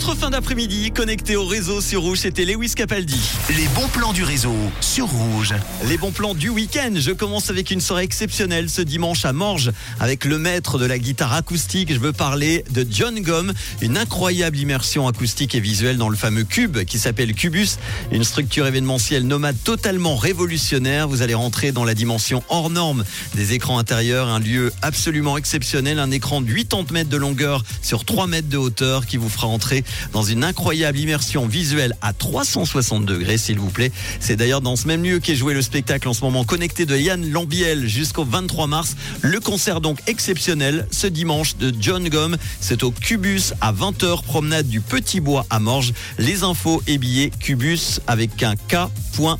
Votre fin d'après-midi connecté au réseau sur Rouge, c'était Lewis Capaldi. Les bons plans du réseau sur Rouge. Les bons plans du week-end. Je commence avec une soirée exceptionnelle ce dimanche à Morges avec le maître de la guitare acoustique. Je veux parler de John Gom. Une incroyable immersion acoustique et visuelle dans le fameux cube qui s'appelle Cubus. Une structure événementielle nomade totalement révolutionnaire. Vous allez rentrer dans la dimension hors norme des écrans intérieurs. Un lieu absolument exceptionnel. Un écran de 80 mètres de longueur sur 3 mètres de hauteur qui vous fera entrer dans une incroyable immersion visuelle à 360 degrés, s'il vous plaît. C'est d'ailleurs dans ce même lieu qu'est joué le spectacle en ce moment connecté de Yann Lambiel jusqu'au 23 mars. Le concert donc exceptionnel ce dimanche de John Gom. C'est au Cubus à 20h, promenade du Petit Bois à Morges. Les infos et billets Cubus avec un K.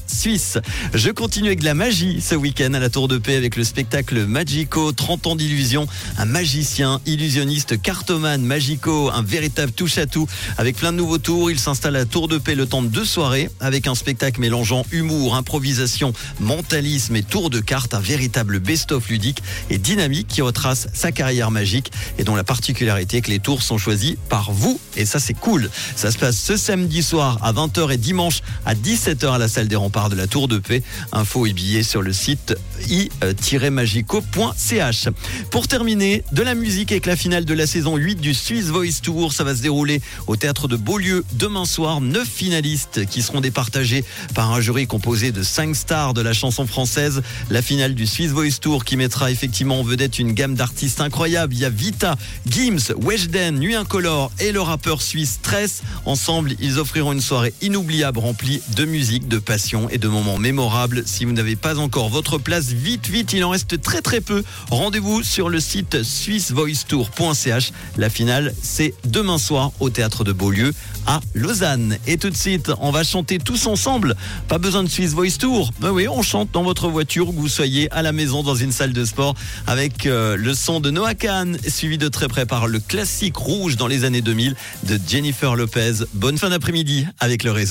Suisse. Je continue avec de la magie ce week-end à la Tour de Paix avec le spectacle Magico, 30 ans d'illusion, un magicien, illusionniste, cartomane, Magico, un véritable touche-à-tout avec plein de nouveaux tours. Il s'installe à Tour de Paix le temps de deux soirées avec un spectacle mélangeant humour, improvisation, mentalisme et tour de cartes, un véritable best-of ludique et dynamique qui retrace sa carrière magique et dont la particularité est que les tours sont choisis par vous et ça c'est cool. Ça se passe ce samedi soir à 20h et dimanche à 17h à la salle des remparts de la Tour de Paix. Infos et billets sur le site i-magico.ch. Pour terminer, de la musique avec la finale de la saison 8 du Swiss Voice Tour. Ça va se dérouler au théâtre de Beaulieu demain soir. Neuf finalistes qui seront départagés par un jury composé de cinq stars de la chanson française. La finale du Swiss Voice Tour qui mettra effectivement en vedette une gamme d'artistes incroyables. Il y a Vita, Gims, Weshden, Nuit Incolore et le rappeur suisse Stress. Ensemble, ils offriront une soirée inoubliable remplie de musique, de passion et de moments mémorables. Si vous n'avez pas encore votre place, vite, vite, il en reste très très peu. Rendez-vous sur le site swissvoicetour.ch. La finale, c'est demain soir au théâtre de Beaulieu à Lausanne. Et tout de suite, on va chanter tous ensemble. Pas besoin de Swiss Voice Tour. Mais oui, on chante dans votre voiture, que vous soyez à la maison, dans une salle de sport, avec euh, le son de Noah Khan, suivi de très près par le classique rouge dans les années 2000 de Jennifer Lopez. Bonne fin d'après-midi avec le réseau.